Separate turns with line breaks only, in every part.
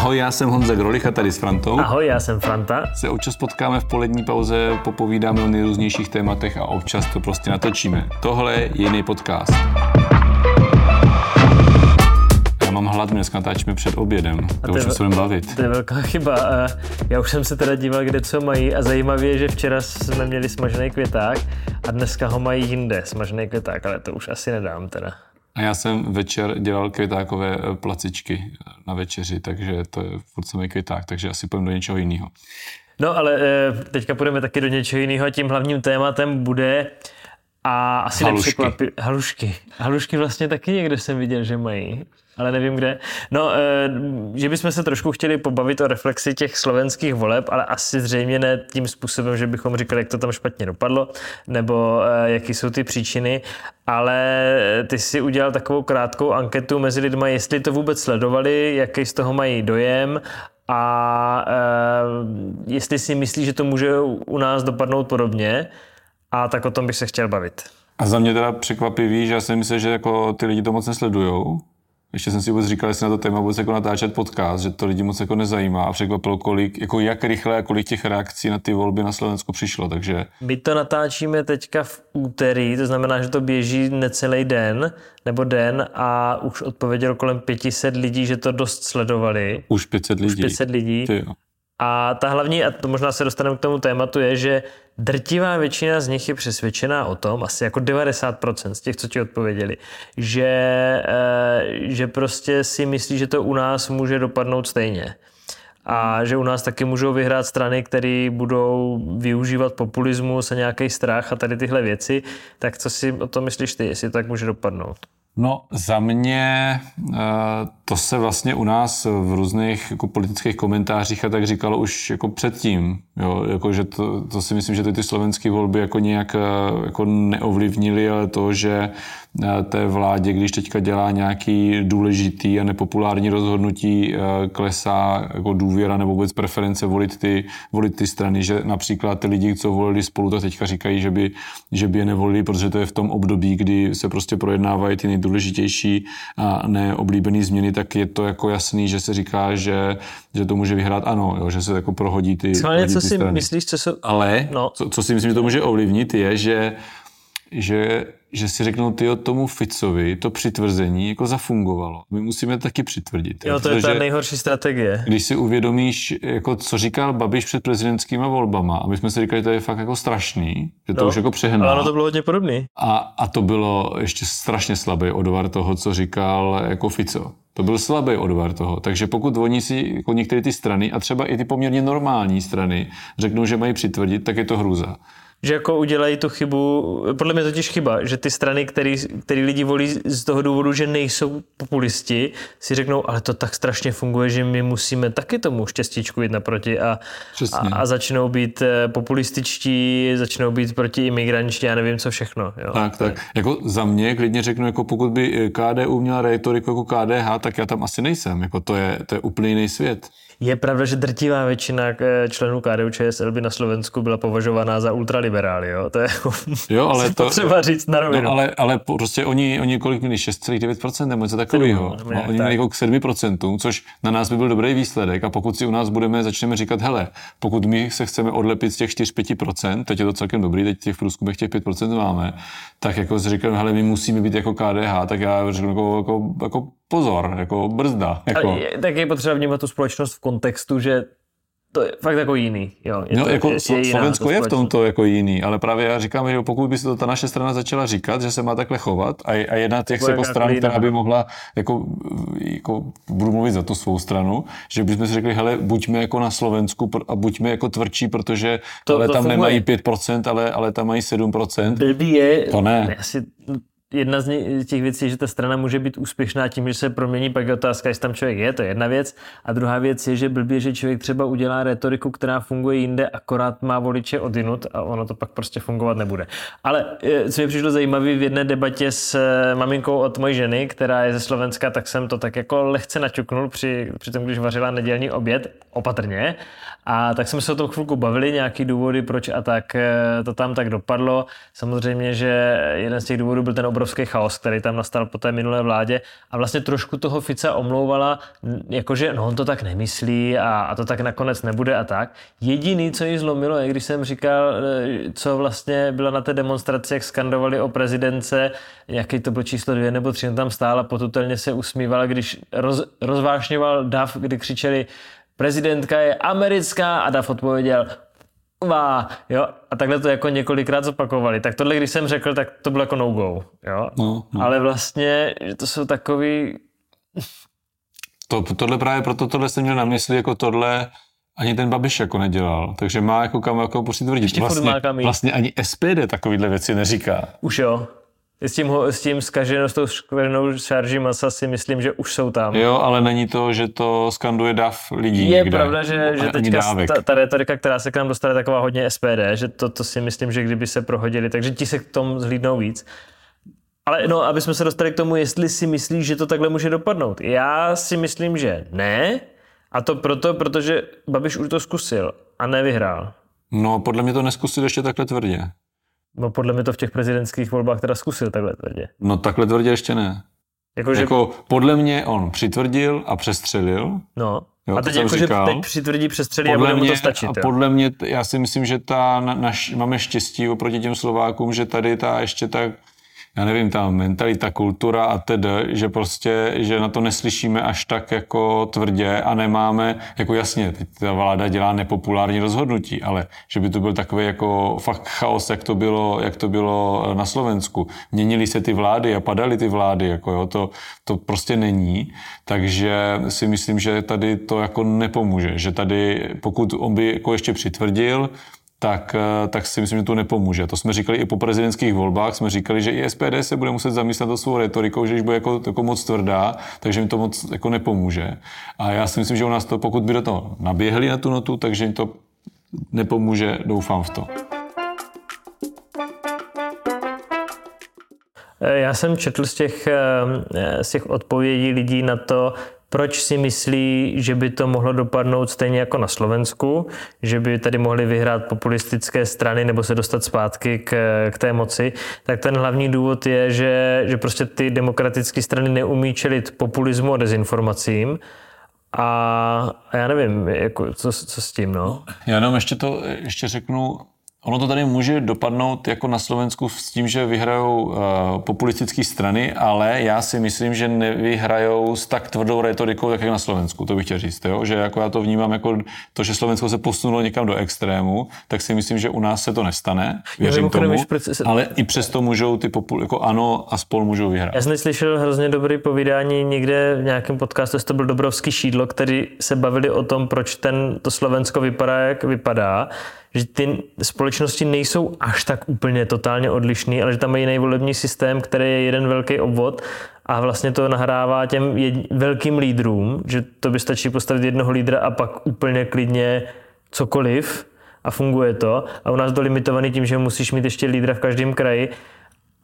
Ahoj, já jsem Honza Grolich a tady s Frantou.
Ahoj, já jsem Franta.
Se občas potkáme v polední pauze, popovídáme o nejrůznějších tématech a občas to prostě natočíme. Tohle je jiný podcast. Já mám hlad, dneska natáčíme před obědem, to už se budeme bavit.
To je velká chyba. Já už jsem se teda díval, kde co mají a zajímavé je, že včera jsme měli smažený květák a dneska ho mají jinde, smažený květák, ale to už asi nedám teda.
A já jsem večer dělal květákové eh, placičky eh, na večeři, takže to je furt samý květák, takže asi půjdeme do něčeho jiného.
No ale eh, teďka půjdeme taky do něčeho jiného a tím hlavním tématem bude a asi
Halušky.
nepřekvapí... Halušky. Halušky vlastně taky někde jsem viděl, že mají ale nevím kde. No, že bychom se trošku chtěli pobavit o reflexi těch slovenských voleb, ale asi zřejmě ne tím způsobem, že bychom říkali, jak to tam špatně dopadlo, nebo jaký jsou ty příčiny, ale ty si udělal takovou krátkou anketu mezi lidmi, jestli to vůbec sledovali, jaký z toho mají dojem a jestli si myslí, že to může u nás dopadnout podobně. A tak o tom bych se chtěl bavit.
A za mě teda překvapivý, že já si myslím, že jako ty lidi to moc nesledujou, ještě jsem si vůbec říkal, jestli na to téma vůbec jako natáčet podcast, že to lidi moc jako nezajímá a překvapilo, kolik, jako jak rychle a kolik těch reakcí na ty volby na Slovensku přišlo, takže...
My to natáčíme teďka v úterý, to znamená, že to běží necelý den, nebo den a už odpověděl kolem 500 lidí, že to dost sledovali.
Už 500 lidí.
Už 500 lidí.
Ty jo.
A ta hlavní, a to možná se dostaneme k tomu tématu, je, že drtivá většina z nich je přesvědčená o tom, asi jako 90% z těch, co ti odpověděli, že, eh, že prostě si myslí, že to u nás může dopadnout stejně. A že u nás taky můžou vyhrát strany, které budou využívat populismus a nějaký strach a tady tyhle věci. Tak co si o tom myslíš ty, jestli tak může dopadnout?
No za mě eh, to se vlastně u nás v různých jako politických komentářích a tak říkalo už jako předtím, jo, jako že to, to si myslím, že ty, ty slovenské volby jako nějak eh, jako neovlivnili, ale to, že eh, té vládě, když teďka dělá nějaký důležitý a nepopulární rozhodnutí, klesá jako důvěra nebo vůbec preference volit ty, volit ty strany, že například ty lidi, co volili spolu, to teďka říkají, že by, že by je nevolili, protože to je v tom období, kdy se prostě projednávají ty nejdůležitější a neoblíbené změny, tak je to jako jasný, že se říká, že, že to může vyhrát ano, jo, že se jako prohodí ty,
Schválně, co
ty
si
strany.
myslíš, co jsou...
Ale
No.
co, co si myslím, že to může ovlivnit, je, že, že že si řeknou, ty tomu Ficovi to přitvrzení jako zafungovalo. My musíme taky přitvrdit.
Jo, to je ta nejhorší strategie.
Když si uvědomíš, jako co říkal Babiš před prezidentskými volbama, a my jsme si říkali, že to je fakt jako strašný, že to
No,
už jako přehnal.
Ale ono to bylo hodně podobný.
A, a to bylo ještě strašně slabý odvar toho, co říkal jako Fico. To byl slabý odvar toho. Takže pokud oni si, jako některé ty strany, a třeba i ty poměrně normální strany, řeknou, že mají přitvrdit, tak je to hrůza.
Že jako udělají tu chybu, podle mě totiž chyba, že ty strany, který, který lidi volí z toho důvodu, že nejsou populisti, si řeknou, ale to tak strašně funguje, že my musíme taky tomu štěstíčku jít naproti a, a,
Přesně.
a začnou být eh, populističtí, začnou být proti imigrančtí, já nevím co všechno. Jo.
Tak, tak. Jako za mě klidně řeknu, jako pokud by KDU měla retoriku jako KDH, tak já tam asi nejsem. Jako to je, to je úplně jiný svět.
Je pravda, že drtivá většina eh, členů KDU ČSL by na Slovensku byla považovaná za ultraliberály, jo? To je
Jo, ale to-
potřeba říct na rovinu.
No, ale, ale prostě oni, oni kolik měli? 6,9% nebo něco takového. No, oni
tak.
měli jako k 7%, což na nás by byl dobrý výsledek. A pokud si u nás budeme, začneme říkat, hele, pokud my se chceme odlepit z těch 4-5%, teď je to celkem dobrý, teď těch průzkumech těch 5% máme, tak jako si říkám, hele, my musíme být jako KDH, tak já řeknu jako, jako, jako pozor, jako brzda. Jako.
Je, tak je potřeba vnímat tu společnost v kontextu, že to je fakt jako jiný. Jo, je
No,
to,
jako
je,
Slo-
jiná
Slovensko
ta
je v tomto jako jiný, ale právě já říkám, že pokud by se to ta naše strana začala říkat, že se má takhle chovat a, a jedna těch jako stran, která by mohla, jako, jako, budu mluvit za tu svou stranu, že bychom si řekli, hele, buďme jako na Slovensku a buďme jako tvrdší, protože
To-
ale
to
tam
funguje.
nemají 5%, ale, ale tam mají 7%.
Blbý je,
To ne.
Asi, jedna z těch věcí že ta strana může být úspěšná tím, že se promění, pak je otázka, jestli tam člověk je, to je jedna věc. A druhá věc je, že blbě, že člověk třeba udělá retoriku, která funguje jinde, akorát má voliče odinut a ono to pak prostě fungovat nebude. Ale eh, co mi přišlo zajímavé v jedné debatě s eh, maminkou od mojí ženy, která je ze Slovenska, tak jsem to tak jako lehce naťuknul při, při tom, když vařila nedělní oběd, opatrně. A tak jsme se o tom chvilku bavili, nějaký důvody, proč a tak eh, to tam tak dopadlo. Samozřejmě, že jeden z těch důvodů byl ten obrovský obrovský chaos, který tam nastal po té minulé vládě a vlastně trošku toho Fica omlouvala, jakože no on to tak nemyslí a, a to tak nakonec nebude a tak. Jediný, co jí zlomilo, je když jsem říkal, e, co vlastně byla na té demonstraci, jak skandovali o prezidence, jaký to bylo číslo dvě nebo tři, tam stál a potutelně se usmíval, když roz, rozvášňoval dav, kdy křičeli prezidentka je americká a Dav odpověděl Vá, jo, a takhle to jako několikrát zopakovali. Tak tohle, když jsem řekl, tak to bylo jako no-go, jo. No, no. Ale vlastně, že to jsou takový...
To, tohle právě proto tohle jsem měl na mysli, jako tohle ani ten Babiš jako nedělal, takže má jako kam jako tvrdit. Vlastně, vlastně ani SPD takovýhle věci neříká.
Už jo. S tím, s tím skaženou, s tou skvěrnou šarží masa si myslím, že už jsou tam.
Jo, ale není to, že to skanduje dav lidí.
Je někde. pravda, že, že teďka ta, ta retorika, která se k nám dostane, taková hodně SPD, že to, to si myslím, že kdyby se prohodili, takže ti se k tomu zhlídnou víc. Ale no, aby jsme se dostali k tomu, jestli si myslíš, že to takhle může dopadnout. Já si myslím, že ne. A to proto, protože Babiš už to zkusil a nevyhrál.
No, podle mě to neskusil ještě takhle tvrdě.
No podle mě to v těch prezidentských volbách teda zkusil takhle tvrdě.
No takhle tvrdě ještě ne. Jako, že... jako podle mě on přitvrdil a přestřelil.
No. Jo, a teď jako, že teď přitvrdí, přestřelí a bude mu to stačit. A
podle mě, já si myslím, že ta, naš, máme štěstí oproti těm Slovákům, že tady ta ještě tak já nevím, ta mentalita, kultura a tedy, že prostě, že na to neslyšíme až tak jako tvrdě a nemáme, jako jasně, teď ta vláda dělá nepopulární rozhodnutí, ale že by to byl takový jako fakt chaos, jak to bylo, jak to bylo na Slovensku. Měnily se ty vlády a padaly ty vlády, jako jo, to, to prostě není, takže si myslím, že tady to jako nepomůže, že tady, pokud on by jako ještě přitvrdil, tak, eh, tak si myslím, že to nepomůže. To jsme říkali i po prezidentských volbách, jsme říkali, že i SPD se bude muset zamyslet o svou retorikou, že když bude jako, jako moc tvrdá, takže jim to moc jako nepomůže. A já si myslím, že u nás to, pokud by do toho naběhli na tu notu, takže jim to nepomůže, doufám v to.
Eh, já jsem četl z těch, eh, z těch odpovědí lidí na to, proč si myslí, že by to mohlo dopadnout stejně jako na Slovensku, že by tady mohly vyhrát populistické strany nebo se dostat zpátky k, k té moci, tak ten hlavní důvod je, že, že prostě ty demokratické strany neumí čelit populismu a dezinformacím, a, já nevím, jako, co, co s tím, no.
Já jenom ještě to ještě řeknu, Ono to tady může dopadnout jako na Slovensku s tím, že vyhrajou uh, populistické strany, ale já si myslím, že nevyhrajou s tak tvrdou retorikou, jak na Slovensku, to bych chtěl říct. Jo? Že jako já to vnímám jako to, že Slovensko se posunulo někam do extrému, tak si myslím, že u nás se to nestane, věřím tomu, se... ale i přesto můžou ty popul- jako ano a spol můžou vyhrát.
Já jsem slyšel hrozně dobrý povídání někde v nějakém podcastu, to byl Dobrovský šídlo, který se bavili o tom, proč ten, to Slovensko vypadá, jak vypadá že ty společnosti nejsou až tak úplně totálně odlišný, ale že tam mají jiný volební systém, který je jeden velký obvod a vlastně to nahrává těm jed- velkým lídrům, že to by stačí postavit jednoho lídra a pak úplně klidně cokoliv a funguje to. A u nás to limitovaný tím, že musíš mít ještě lídra v každém kraji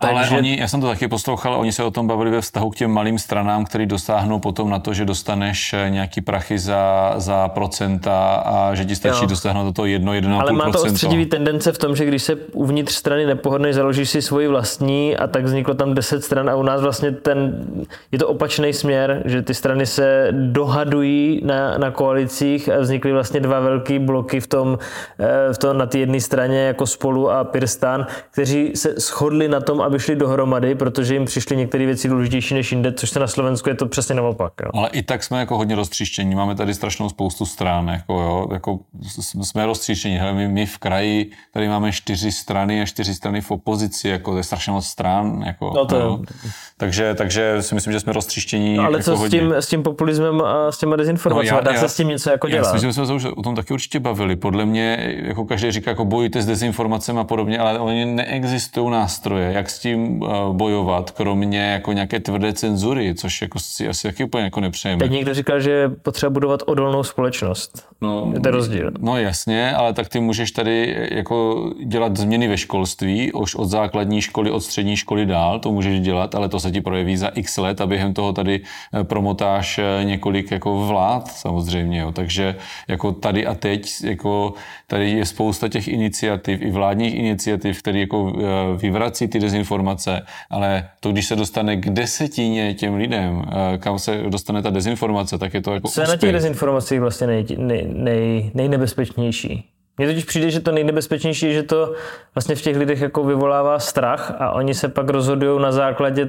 ale Takže... oni, já jsem to taky poslouchal, oni se o tom bavili ve vztahu k těm malým stranám, který dosáhnou potom na to, že dostaneš eh, nějaký prachy za, za procenta a že ti stačí jo. dosáhnout do toho jedno, jedno
Ale má to ostředivý tendence v tom, že když se uvnitř strany nepohodnej založíš si svoji vlastní a tak vzniklo tam 10 stran a u nás vlastně ten, je to opačný směr, že ty strany se dohadují na, na koalicích a vznikly vlastně dva velký bloky v tom, eh, v tom na té jedné straně jako spolu a Pirstan, kteří se shodli na tom, aby šli dohromady, protože jim přišly některé věci důležitější než jinde, což se na Slovensku je to přesně naopak. Jo.
Ale i tak jsme jako hodně roztříštění. Máme tady strašnou spoustu stran. Jako, jo, jako jsme roztříštění. Hele, my, my, v kraji tady máme čtyři strany a čtyři strany v opozici. Jako, to je strašně moc stran. Jako, no to jo. Takže, takže si myslím, že jsme roztříštění.
No, ale
jako
co hodně. s tím, s tím populismem a s těma dezinformacemi? No, Dá já, se s tím něco jako dělat? Já
si myslím, že jsme se už o tom taky určitě bavili. Podle mě, jako každý říká, jako bojujte s dezinformacemi a podobně, ale oni neexistují nástroje, jak s tím eh, bojovat, kromě jako nějaké tvrdé cenzury, což jako si asi taky úplně jako nepřejeme.
Teď někdo říkal, že je potřeba budovat odolnou společnost. No, je to rozdíl.
No jasně, ale tak ty můžeš tady jako dělat změny ve školství, už od základní školy, od střední školy dál, to můžeš dělat, ale to se ti projeví za x let a během toho tady eh, promotáš eh, několik jako vlád samozřejmě, jo. takže jako tady a teď jako tady je spousta těch iniciativ, i vládních iniciativ, které jako vyvrací ty dezinformace dezinformace, ale to, když se dostane k desetině těm lidem, eh, kam se dostane ta dezinformace, tak je to jako
Co je na těch dezinformacích vlastně nej, nej, nej, nejnebezpečnější? Mně totiž přijde, že to nejnebezpečnější je, že to vlastně v těch lidech jako vyvolává strach a oni se pak rozhodují na základě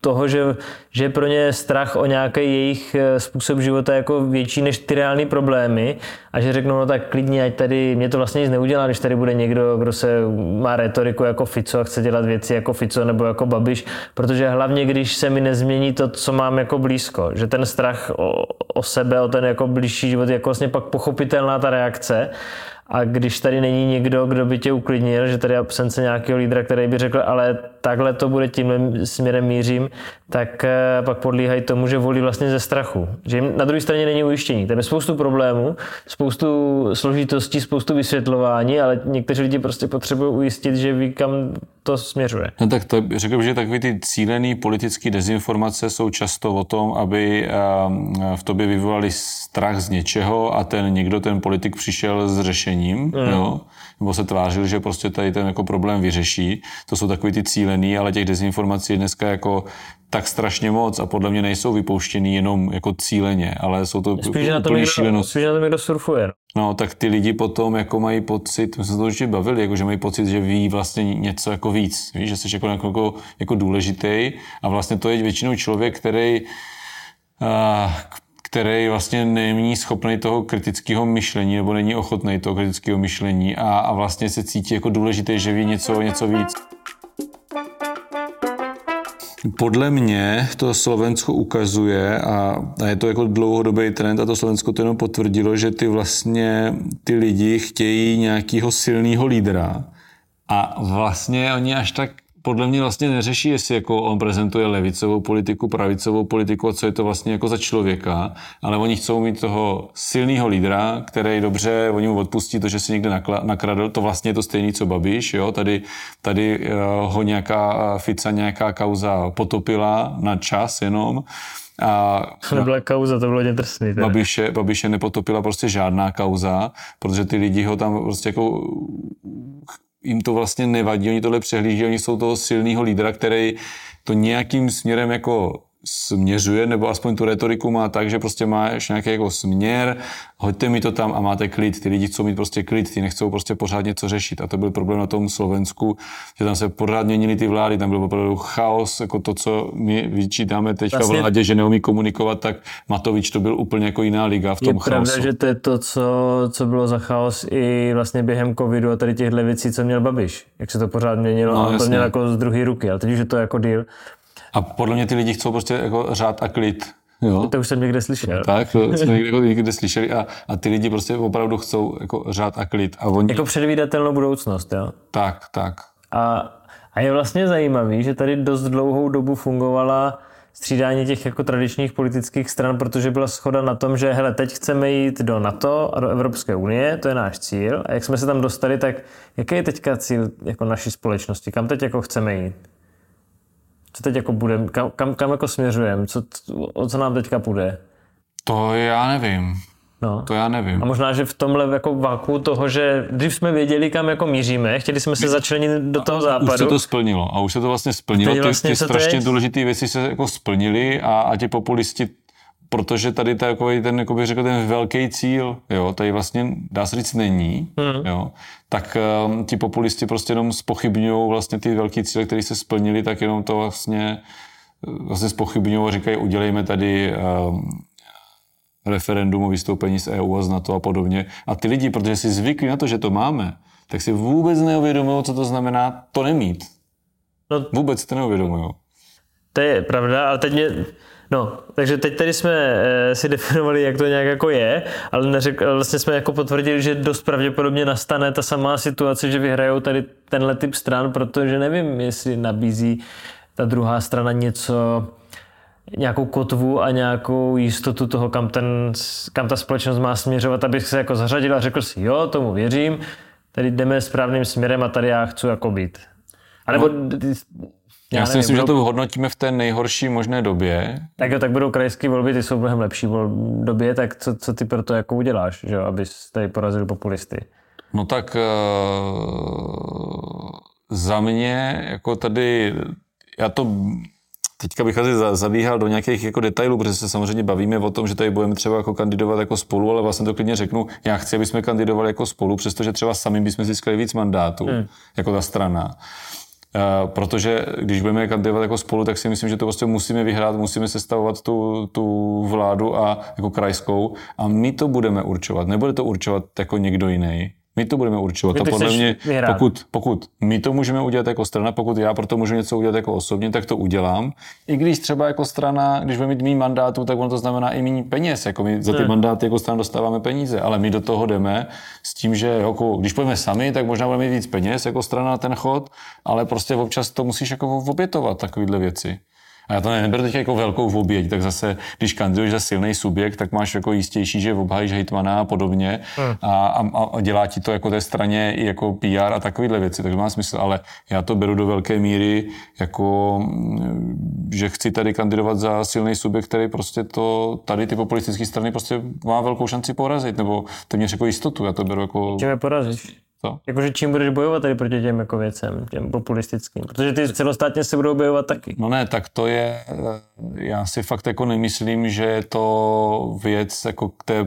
toho, že, že je pro ně strach o nějaký jejich eh, způsob života jako větší než ty reální problémy a že řeknou, no tak klidně, ať tady, mě to vlastně nic neudělá, když tady bude někdo, kdo se má retoriku jako Fico a chce dělat věci jako Fico nebo jako Babiš, protože hlavně, když se mi nezmění to, co mám jako blízko, že ten strach o, o sebe, o ten jako blížší život je jako vlastně pak pochopitelná ta reakce a když tady není někdo, kdo by tě uklidnil, že tady je absence nějakého lídra, který by řekl, ale takhle to bude, tímhle směrem mířím, tak eh, pak podlíhají tomu, že volí vlastně ze strachu. Že jim na druhé straně není ujištění. Tam je spoustu problémů, spoustu složitostí, spoustu vysvětlování, ale někteří lidi prostě potřebují ujistit, že ví, kam to směřuje.
No tak to, řekl bych, že takový ty cílený politické dezinformace jsou často o tom, aby v tobě vyvolali strach z něčeho a ten někdo, ten politik přišel s řešením, mm. jo? nebo se tvářil, že prostě tady ten jako problém vyřeší. To jsou takový ty cílený, ale těch dezinformací je dneska jako tak strašně moc a podle mě nejsou vypouštěný jenom jako cíleně, ale jsou to
spíš na tom, někdo, spíš na tom někdo surfuje. No.
no, tak ty lidi potom jako mají pocit, my jsme se to určitě bavili, jako, že mají pocit, že ví vlastně něco jako víc, víš, že jsi jako, jako, jako důležitý a vlastně to je většinou člověk, který uh, který vlastně není schopný toho kritického myšlení nebo není ochotný toho kritického myšlení a, a vlastně se cítí jako důležité, že ví něco, něco víc. Podle mě to Slovensko ukazuje a, a je to jako dlouhodobý trend a to Slovensko to jenom potvrdilo, že ty vlastně ty lidi chtějí nějakého silného lídra a vlastně oni až tak podle mě vlastně neřeší, jestli jako on prezentuje levicovou politiku, pravicovou politiku a co je to vlastně jako za člověka, ale oni chcou mít toho silného lídra, který dobře, oni mu odpustí to, že si někde nakradl, to vlastně je to stejný, co Babiš, jo, tady, tady uh, ho nějaká eh, Fica, nějaká kauza potopila na čas jenom,
a to nebyla kauza, to bylo hodně drsný.
Babiše, Babiše nepotopila prostě žádná kauza, protože ty lidi ho tam prostě jako jim to vlastně nevadí, oni tohle přehlíží, oni jsou toho silného lídra, který to nějakým směrem jako směřuje, nebo aspoň tu retoriku má tak, že prostě máš nějaký jako směr, hoďte mi to tam a máte klid. Ty lidi chcou mít prostě klid, ty nechcou prostě pořád něco řešit. A to byl problém na tom Slovensku, že tam se pořád měnily ty vlády, tam byl opravdu chaos, jako to, co my vyčítáme teďka vlastně... vládě, že neumí komunikovat, tak Matovič to byl úplně jako jiná liga v tom
je chaosu. pravda, že to je to, co, co bylo za chaos i vlastně během covidu a tady těchto věcí, co měl Babiš. Jak se to pořád měnilo no, a to měl jako z druhé ruky, ale teď už je to jako deal.
A podle mě ty lidi chcou prostě jako řád a klid. Jo?
To už jsem někde slyšel.
Tak, to jsme někde, jako někde slyšeli a, a ty lidi prostě opravdu chcou jako řád a klid. A oni...
Jako předvídatelnou budoucnost, jo?
Tak, tak.
A, a je vlastně zajímavý, že tady dost dlouhou dobu fungovala střídání těch jako tradičních politických stran, protože byla schoda na tom, že hele, teď chceme jít do NATO a do Evropské unie, to je náš cíl. A jak jsme se tam dostali, tak jaký je teďka cíl jako naší společnosti? Kam teď jako chceme jít? Co teď jako bude, kam, kam, kam jako směřujeme, co, o co nám teďka půjde?
To já nevím. No. To já nevím.
A možná, že v tomhle jako váku toho, že dřív jsme věděli, kam jako míříme, chtěli jsme se začlenit do toho západu. Už
se to splnilo a už se to vlastně splnilo. Ty, vlastně ty strašně důležité věci se jako splnily a, a ti populisti protože tady takový ten, jako bych řekl, ten velký cíl, jo, tady vlastně dá se říct není, mm. jo, tak um, ti populisti prostě jenom spochybňují vlastně ty velký cíle, které se splnili, tak jenom to vlastně, vlastně spochybňují a říkají, udělejme tady um, referendum o vystoupení z EU a z NATO a podobně. A ty lidi, protože si zvykli na to, že to máme, tak si vůbec neuvědomují, co to znamená to nemít. No, vůbec to neuvědomují.
To je pravda, ale teď mě, No, takže teď tady jsme e, si definovali, jak to nějak jako je, ale neřek, vlastně jsme jako potvrdili, že dost pravděpodobně nastane ta samá situace, že vyhrajou tady tenhle typ stran, protože nevím, jestli nabízí ta druhá strana něco, nějakou kotvu a nějakou jistotu toho, kam, ten, kam ta společnost má směřovat, abych se jako zařadil a řekl si, jo, tomu věřím, tady jdeme správným směrem a tady já chci jako být. A nebo no.
Já, já si myslím, budou... že to hodnotíme v té nejhorší možné době.
Tak jo, tak budou krajské volby, ty jsou v mnohem lepší době, tak co, co ty pro to jako uděláš, že, abys tady porazil populisty?
No tak uh, za mě, jako tady, já to Teďka bych asi zabíhal do nějakých jako detailů, protože se samozřejmě bavíme o tom, že tady budeme třeba jako kandidovat jako spolu, ale vlastně to klidně řeknu, já chci, aby jsme kandidovali jako spolu, přestože třeba sami bychom získali víc mandátů, hmm. jako ta strana. Uh, protože když budeme kandidovat jako spolu, tak si myslím, že to prostě musíme vyhrát, musíme sestavovat tu, tu vládu a jako krajskou a my to budeme určovat. Nebude to určovat jako někdo jiný. My to budeme určovat. A podle mě, pokud, pokud my to můžeme udělat jako strana, pokud já pro to můžu něco udělat jako osobně, tak to udělám. I když třeba jako strana, když budeme mít méně mandátů, tak ono to znamená i méně peněz. Jako my za ty hmm. mandáty jako strana dostáváme peníze, ale my do toho jdeme s tím, že jako, když půjdeme sami, tak možná budeme mít víc peněz jako strana na ten chod, ale prostě občas to musíš jako obětovat, takovéhle věci. A já to neberu teď jako velkou oběť, tak zase, když kandiduješ za silný subjekt, tak máš jako jistější, že obhájíš hejtmana a podobně. Hmm. a, a, a, dělá ti to jako té straně i jako PR a takovéhle věci, takže má smysl, ale já to beru do velké míry jako, že chci tady kandidovat za silný subjekt, který prostě to, tady ty populistické strany prostě má velkou šanci porazit, nebo téměř jako jistotu, já to beru jako...
Čím je Co? Jakože čím budeš bojovat tady proti těm jako věcem, těm populistickým? Protože ty celostátně se budou bojovat taky.
No ne, tak to je, eh, já si fakt jako nemyslím, že je to věc jako k té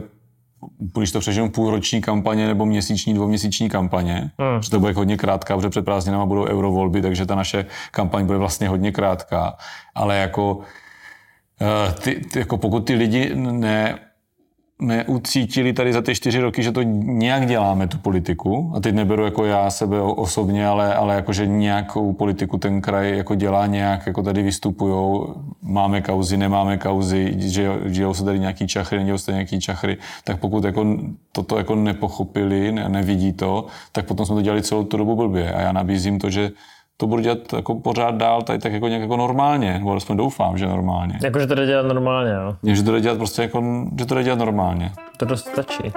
když to přežiju půlroční kampaně nebo měsíční, dvouměsíční kampaně, hmm. protože to bude hodně krátká, protože před prázdninama budou eurovolby, takže ta naše kampaň bude vlastně hodně krátká. Ale jako, eh, ty, ty, jako pokud ty lidi ne, neucítili tady za ty čtyři roky, že to nějak děláme, tu politiku. A teď neberu jako já sebe osobně, ale, ale jako, že nějakou politiku ten kraj jako dělá nějak, jako tady vystupujou, máme kauzy, nemáme kauzy, že žijou se tady nějaký čachry, nedějou se tady nějaký čachry, tak pokud jako toto jako nepochopili, ne, nevidí to, tak potom jsme to dělali celou tu dobu blbě. A já nabízím to, že to budu dělat jako pořád dál, tady tak jako nějak jako normálně, nebo alespoň doufám, že normálně.
Jako, že to jde dělat normálně, jo?
Je, že to jde dělat prostě jako, že to jde dělat normálně.
To dost stačí.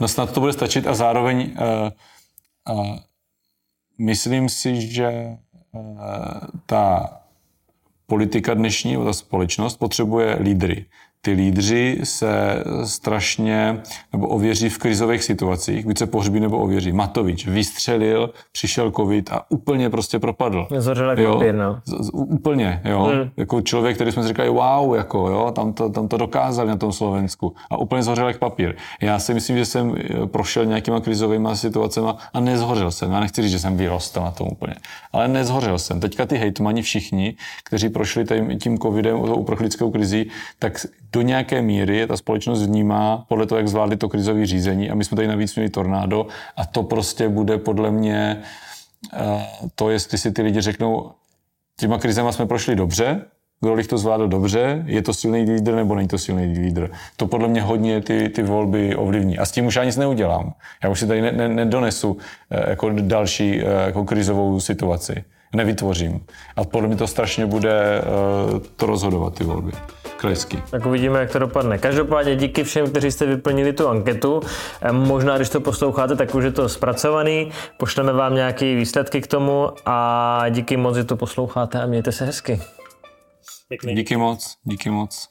No snad to bude stačit a zároveň uh, uh, myslím si, že uh, ta politika dnešní, ta společnost potřebuje lídry ty lídři se strašně nebo ověří v krizových situacích, více pohřbí nebo ověří. Matovič vystřelil, přišel covid a úplně prostě propadl.
Zhořel jako papír, no.
Z, úplně, jo. Hmm. Jako člověk, který jsme si říkali, wow, jako, jo, tam to, tam to dokázali na tom Slovensku a úplně zhořel jak papír. Já si myslím, že jsem eh, prošel nějakýma krizovými situacemi a nezhořel jsem. Já nechci říct, že jsem vyrostl na tom úplně, ale nezhořel jsem. Teďka ty hejtmani všichni, kteří prošli tím, tím covidem, uprchlickou krizí, tak do nějaké míry ta společnost vnímá podle toho, jak zvládli to krizové řízení a my jsme tady navíc měli tornádo a to prostě bude podle mě eh, to, jestli si ty lidi řeknou, těma krizema jsme prošli dobře, kdo to zvládl dobře, je to silný lídr nebo není to silný lídr. To podle mě hodně ty, ty volby ovlivní. A s tím už já nic neudělám. Já už si tady ne, ne, nedonesu eh, jako další eh, jako krizovou situaci. Nevytvořím. A podle mě to strašně bude to rozhodovat, ty volby krajský.
Tak uvidíme, jak to dopadne. Každopádně díky všem, kteří jste vyplnili tu anketu. Možná, když to posloucháte, tak už je to zpracovaný. Pošleme vám nějaké výsledky k tomu a díky moc, že to posloucháte a mějte se hezky.
Pěkný. Díky moc, díky moc.